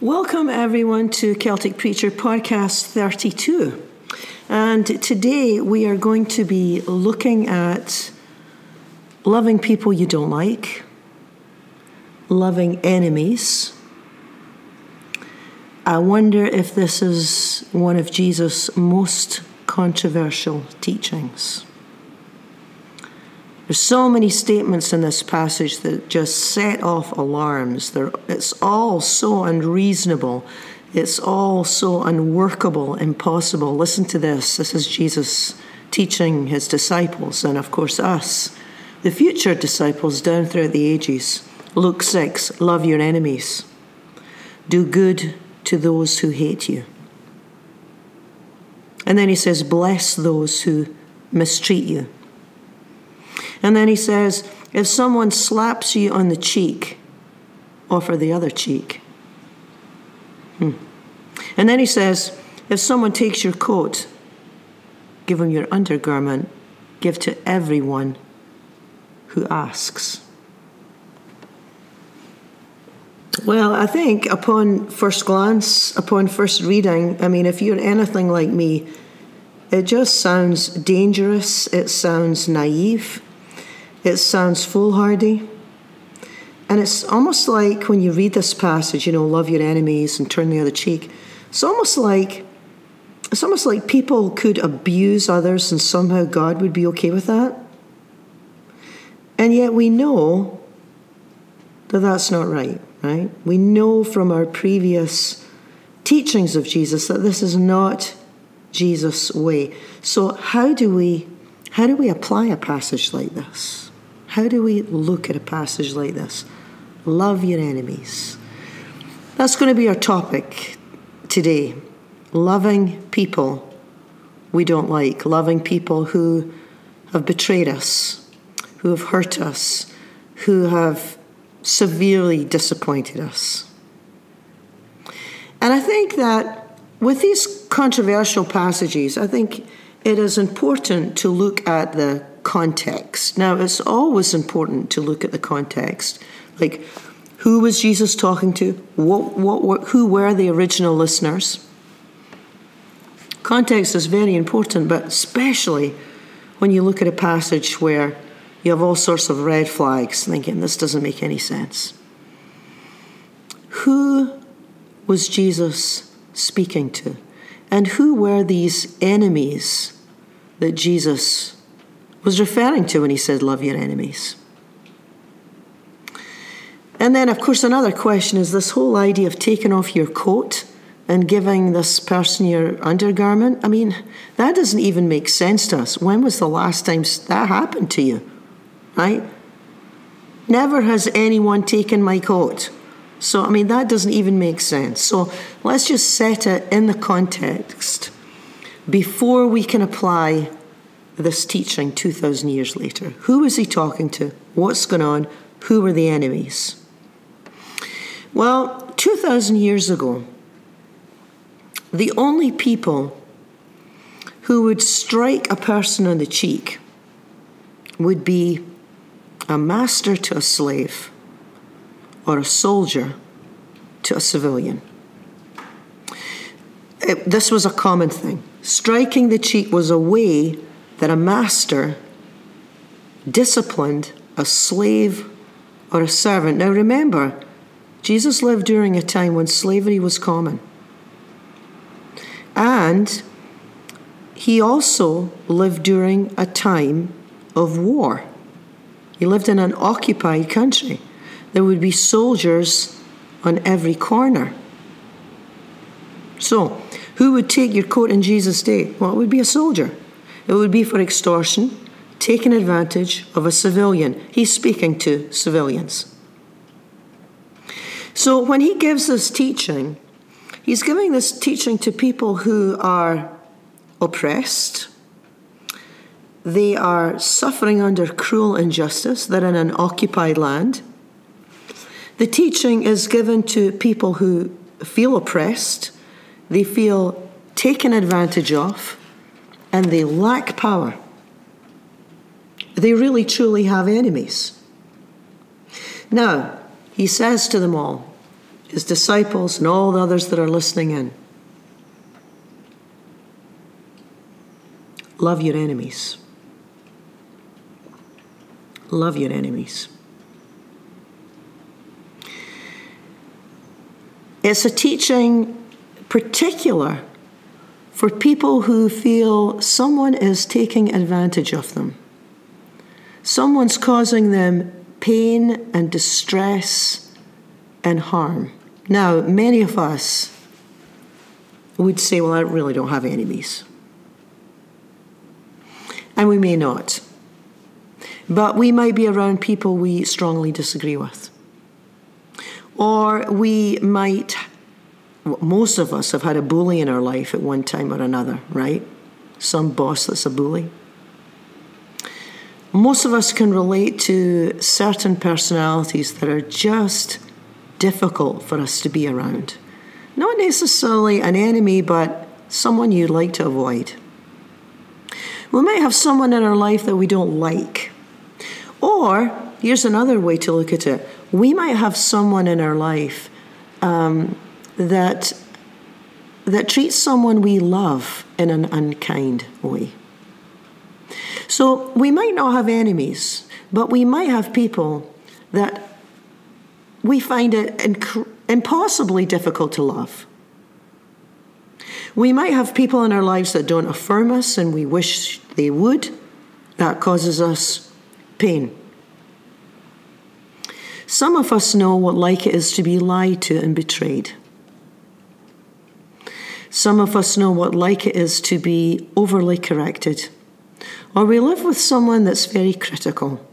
Welcome, everyone, to Celtic Preacher Podcast 32. And today we are going to be looking at loving people you don't like, loving enemies. I wonder if this is one of Jesus' most controversial teachings. There's so many statements in this passage that just set off alarms. They're, it's all so unreasonable. It's all so unworkable, impossible. Listen to this. This is Jesus teaching his disciples, and of course, us, the future disciples down throughout the ages. Luke 6 Love your enemies, do good to those who hate you. And then he says, Bless those who mistreat you. And then he says, if someone slaps you on the cheek, offer the other cheek. Hmm. And then he says, if someone takes your coat, give him your undergarment, give to everyone who asks. Well, I think upon first glance, upon first reading, I mean, if you're anything like me, it just sounds dangerous, it sounds naive, it sounds foolhardy. And it's almost like when you read this passage, you know, love your enemies and turn the other cheek. It's almost like it's almost like people could abuse others and somehow God would be okay with that. And yet we know that that's not right, right? We know from our previous teachings of Jesus that this is not Jesus' way. So how do we how do we apply a passage like this? How do we look at a passage like this? Love your enemies. That's going to be our topic today. Loving people we don't like, loving people who have betrayed us, who have hurt us, who have severely disappointed us. And I think that with these controversial passages, I think it is important to look at the context. Now, it's always important to look at the context. Like, who was Jesus talking to? What, what, what, who were the original listeners? Context is very important, but especially when you look at a passage where you have all sorts of red flags, thinking this doesn't make any sense. Who was Jesus speaking to? And who were these enemies that Jesus was referring to when he said, Love your enemies. And then, of course, another question is this whole idea of taking off your coat and giving this person your undergarment. I mean, that doesn't even make sense to us. When was the last time that happened to you? Right? Never has anyone taken my coat. So, I mean, that doesn't even make sense. So, let's just set it in the context before we can apply this teaching 2,000 years later? Who was he talking to? What's going on? Who were the enemies? Well, 2,000 years ago, the only people who would strike a person on the cheek would be a master to a slave or a soldier to a civilian. It, this was a common thing. Striking the cheek was a way that a master disciplined a slave or a servant. Now remember, Jesus lived during a time when slavery was common. And he also lived during a time of war. He lived in an occupied country. There would be soldiers on every corner. So, who would take your coat in Jesus' day? Well, it would be a soldier. It would be for extortion, taking advantage of a civilian. He's speaking to civilians. So when he gives this teaching, he's giving this teaching to people who are oppressed. They are suffering under cruel injustice. They're in an occupied land. The teaching is given to people who feel oppressed, they feel taken advantage of, and they lack power. They really truly have enemies. Now, he says to them all, his disciples, and all the others that are listening in. Love your enemies. Love your enemies. It's a teaching particular for people who feel someone is taking advantage of them. Someone's causing them pain and distress and harm. Now, many of us would say, Well, I really don't have enemies. And we may not. But we might be around people we strongly disagree with. Or we might, most of us have had a bully in our life at one time or another, right? Some boss that's a bully. Most of us can relate to certain personalities that are just difficult for us to be around. Not necessarily an enemy, but someone you'd like to avoid. We might have someone in our life that we don't like. Or, here's another way to look at it we might have someone in our life um, that, that treats someone we love in an unkind way. So we might not have enemies, but we might have people that we find it inc- impossibly difficult to love. We might have people in our lives that don't affirm us and we wish they would. That causes us pain. Some of us know what like it is to be lied to and betrayed. Some of us know what like it is to be overly corrected. Or we live with someone that's very critical.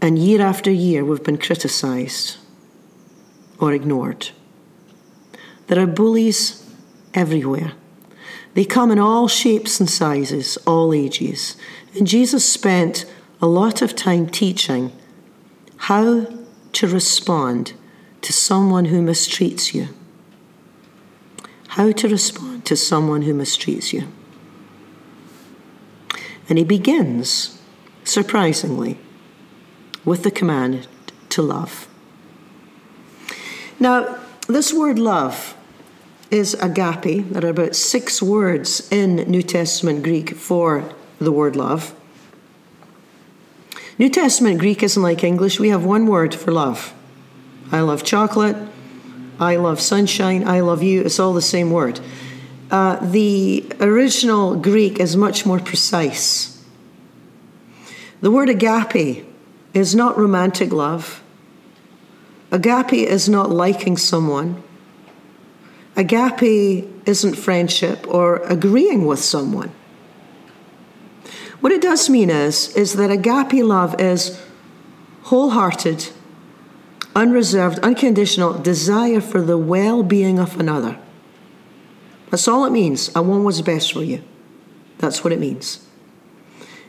And year after year, we've been criticised or ignored. There are bullies everywhere. They come in all shapes and sizes, all ages. And Jesus spent a lot of time teaching how to respond to someone who mistreats you. How to respond to someone who mistreats you. And he begins, surprisingly, with the command to love. Now, this word love is agape. There are about six words in New Testament Greek for the word love. New Testament Greek isn't like English. We have one word for love. I love chocolate. I love sunshine. I love you. It's all the same word. Uh, the original Greek is much more precise. The word agape is not romantic love. Agape is not liking someone. Agape isn't friendship or agreeing with someone. What it does mean is, is that agape love is wholehearted, unreserved, unconditional desire for the well being of another. That's all it means. I want what's best for you. That's what it means.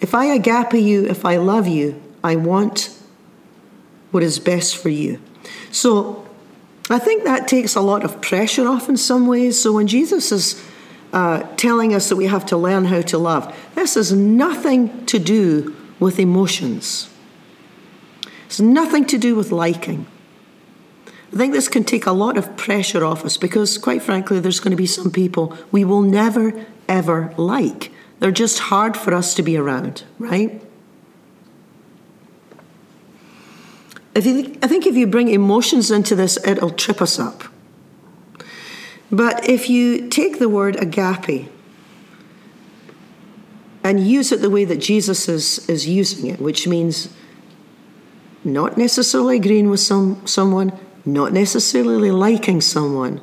If I agape you, if I love you, I want what is best for you. So I think that takes a lot of pressure off in some ways. So when Jesus is uh, telling us that we have to learn how to love. This has nothing to do with emotions, it's nothing to do with liking. I think this can take a lot of pressure off us because, quite frankly, there's going to be some people we will never, ever like. They're just hard for us to be around, right? If you, I think if you bring emotions into this, it'll trip us up. But if you take the word agape and use it the way that Jesus is, is using it, which means not necessarily agreeing with some, someone, not necessarily liking someone,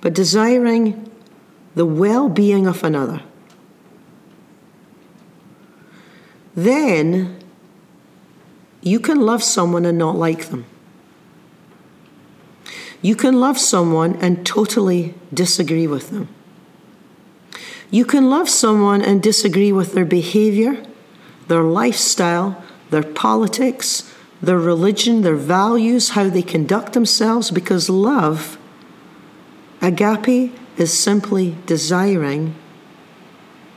but desiring the well being of another, then you can love someone and not like them. You can love someone and totally disagree with them. You can love someone and disagree with their behavior, their lifestyle, their politics, their religion, their values, how they conduct themselves, because love, agape, is simply desiring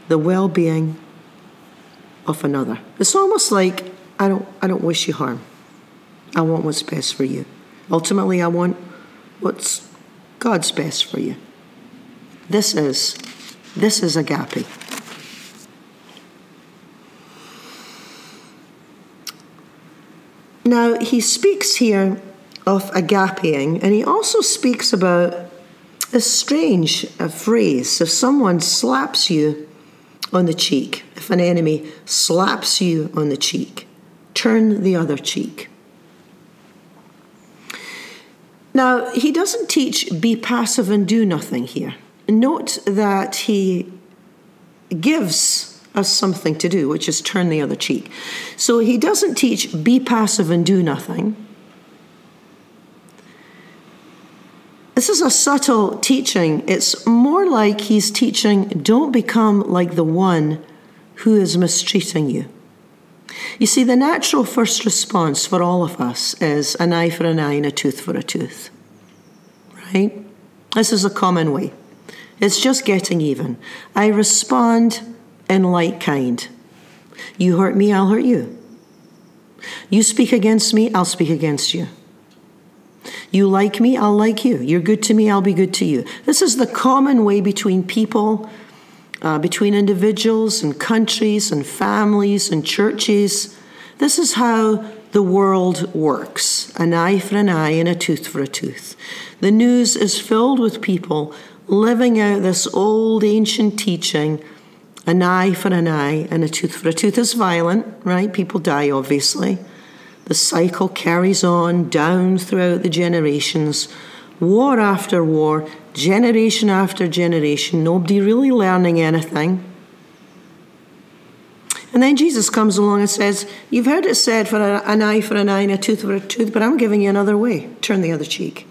the well being of another. It's almost like I don't, I don't wish you harm. I want what's best for you. Ultimately, I want what's God's best for you. This is this is agape. Now, he speaks here of agapeing, and he also speaks about a strange a phrase. If someone slaps you on the cheek, if an enemy slaps you on the cheek, turn the other cheek. Now, he doesn't teach be passive and do nothing here. Note that he gives us something to do, which is turn the other cheek. So he doesn't teach be passive and do nothing. This is a subtle teaching. It's more like he's teaching don't become like the one who is mistreating you. You see, the natural first response for all of us is an eye for an eye and a tooth for a tooth. Right? This is a common way. It's just getting even. I respond in like kind. You hurt me, I'll hurt you. You speak against me, I'll speak against you. You like me, I'll like you. You're good to me, I'll be good to you. This is the common way between people, uh, between individuals and countries and families and churches. This is how the world works an eye for an eye and a tooth for a tooth. The news is filled with people living out this old ancient teaching an eye for an eye and a tooth for a tooth is violent, right? People die, obviously. The cycle carries on down throughout the generations, war after war, generation after generation, nobody really learning anything. And then Jesus comes along and says, You've heard it said for an eye for an eye and a tooth for a tooth, but I'm giving you another way. Turn the other cheek.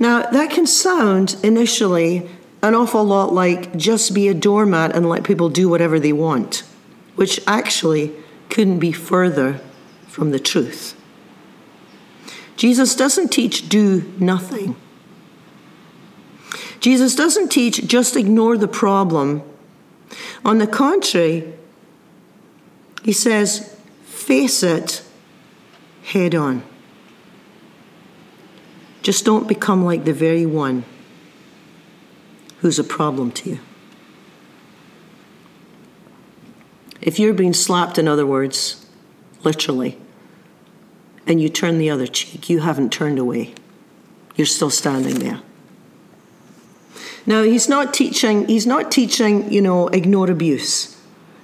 Now, that can sound initially an awful lot like just be a doormat and let people do whatever they want, which actually couldn't be further from the truth. Jesus doesn't teach do nothing. Jesus doesn't teach just ignore the problem. On the contrary, he says face it head on. Just don't become like the very one who's a problem to you. If you're being slapped, in other words, literally, and you turn the other cheek, you haven't turned away. You're still standing there. Now, he's not teaching, he's not teaching, you know, ignore abuse.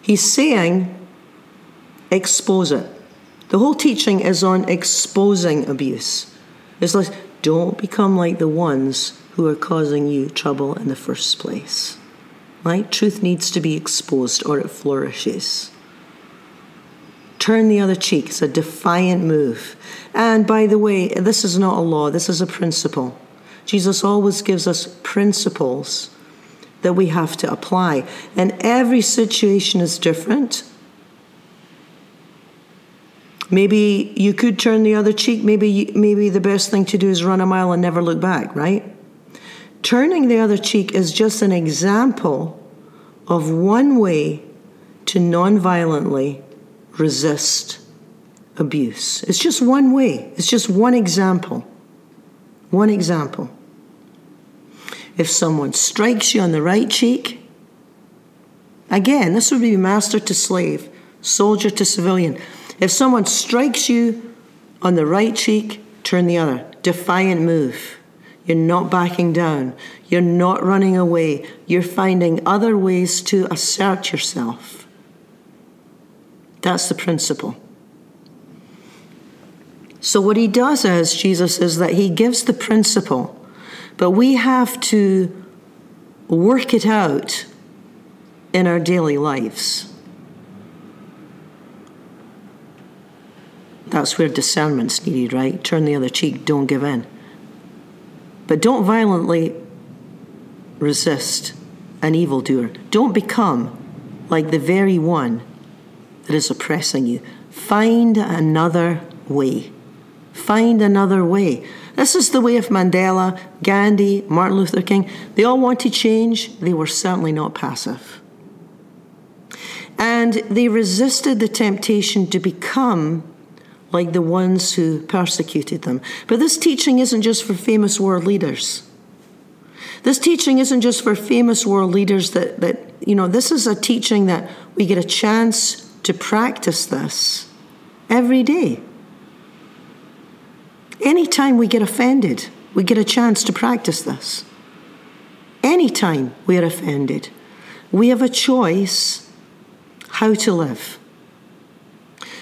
He's saying expose it. The whole teaching is on exposing abuse. It's like, don't become like the ones who are causing you trouble in the first place. Right? Truth needs to be exposed or it flourishes. Turn the other cheek. It's a defiant move. And by the way, this is not a law, this is a principle. Jesus always gives us principles that we have to apply. And every situation is different. Maybe you could turn the other cheek. Maybe, maybe the best thing to do is run a mile and never look back, right? Turning the other cheek is just an example of one way to non-violently resist abuse. It's just one way, it's just one example. One example. If someone strikes you on the right cheek, again, this would be master to slave, soldier to civilian. If someone strikes you on the right cheek, turn the other. Defiant move. You're not backing down. You're not running away. You're finding other ways to assert yourself. That's the principle. So, what he does as Jesus is that he gives the principle, but we have to work it out in our daily lives. That's where discernment's needed, right? Turn the other cheek, don't give in. But don't violently resist an evildoer. Don't become like the very one that is oppressing you. Find another way. Find another way. This is the way of Mandela, Gandhi, Martin Luther King. They all wanted change, they were certainly not passive. And they resisted the temptation to become like the ones who persecuted them. But this teaching isn't just for famous world leaders. This teaching isn't just for famous world leaders that, that you know, this is a teaching that we get a chance to practice this every day. Anytime we get offended, we get a chance to practice this. Anytime we are offended, we have a choice how to live.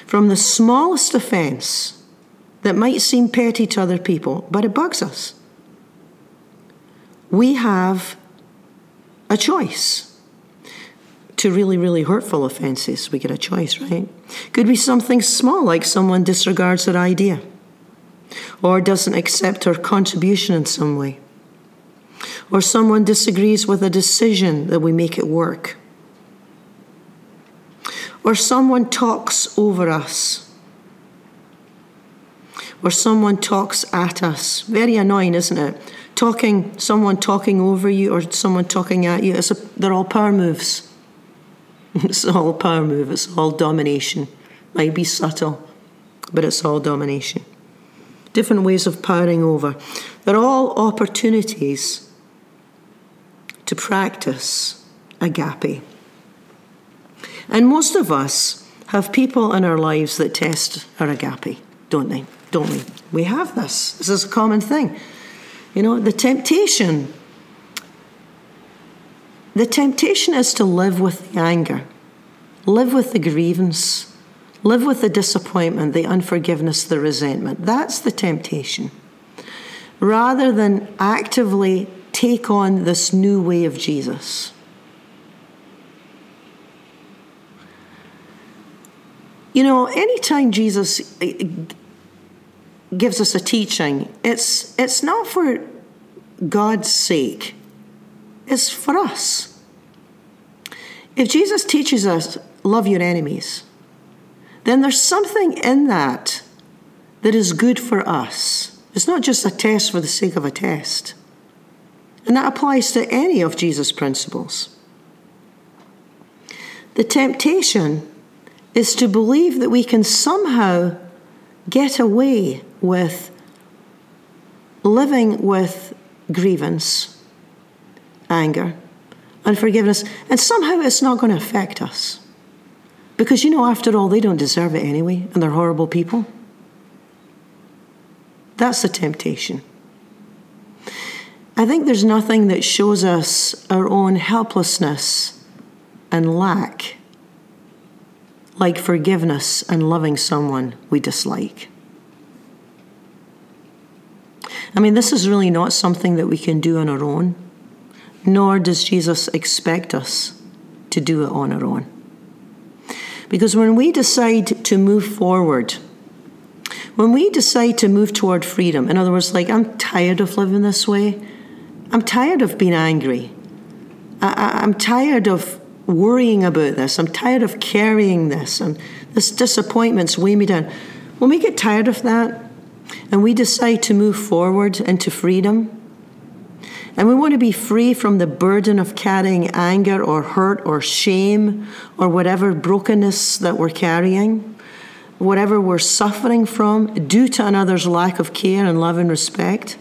From the smallest offence that might seem petty to other people, but it bugs us, we have a choice. To really, really hurtful offences, we get a choice, right? Could be something small, like someone disregards our idea or doesn't accept our contribution in some way, or someone disagrees with a decision that we make at work, or someone talks over us, or someone talks at us. Very annoying, isn't it? Talking, someone talking over you or someone talking at you, a, they're all power moves. It's all power move, it's all domination. Might be subtle, but it's all domination different ways of powering over. They're all opportunities to practice agape. And most of us have people in our lives that test our agape, don't they? Don't we? We have this. This is a common thing. You know, the temptation the temptation is to live with the anger, live with the grievance, Live with the disappointment, the unforgiveness, the resentment. That's the temptation. Rather than actively take on this new way of Jesus. You know, anytime Jesus eh, gives us a teaching, it's, it's not for God's sake, it's for us. If Jesus teaches us, love your enemies, then there's something in that that is good for us. It's not just a test for the sake of a test. And that applies to any of Jesus' principles. The temptation is to believe that we can somehow get away with living with grievance, anger, unforgiveness, and somehow it's not going to affect us. Because you know, after all, they don't deserve it anyway, and they're horrible people. That's the temptation. I think there's nothing that shows us our own helplessness and lack like forgiveness and loving someone we dislike. I mean, this is really not something that we can do on our own, nor does Jesus expect us to do it on our own. Because when we decide to move forward, when we decide to move toward freedom, in other words, like, I'm tired of living this way, I'm tired of being angry, I, am tired of worrying about this, I'm tired of carrying this, and this disappointment's weigh me down. When we get tired of that and we decide to move forward into freedom, and we want to be free from the burden of carrying anger or hurt or shame or whatever brokenness that we're carrying, whatever we're suffering from due to another's lack of care and love and respect.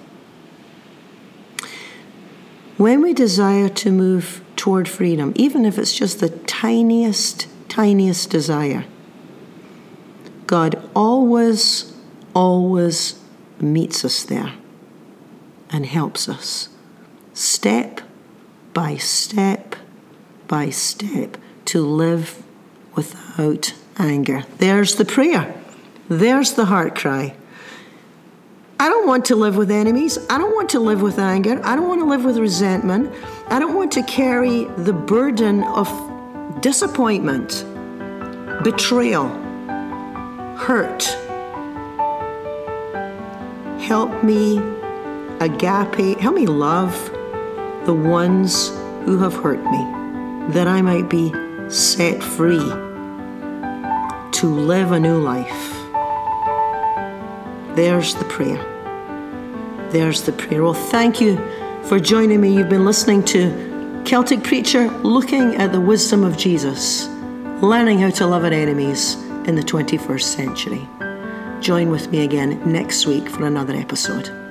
When we desire to move toward freedom, even if it's just the tiniest, tiniest desire, God always, always meets us there and helps us step by step by step to live without anger. There's the prayer. There's the heart cry. I don't want to live with enemies. I don't want to live with anger. I don't want to live with resentment. I don't want to carry the burden of disappointment, betrayal, hurt. Help me agape, help me love the ones who have hurt me, that I might be set free to live a new life. There's the prayer. There's the prayer. Well, thank you for joining me. You've been listening to Celtic Preacher looking at the wisdom of Jesus, learning how to love our enemies in the 21st century. join with me again next week for another episode.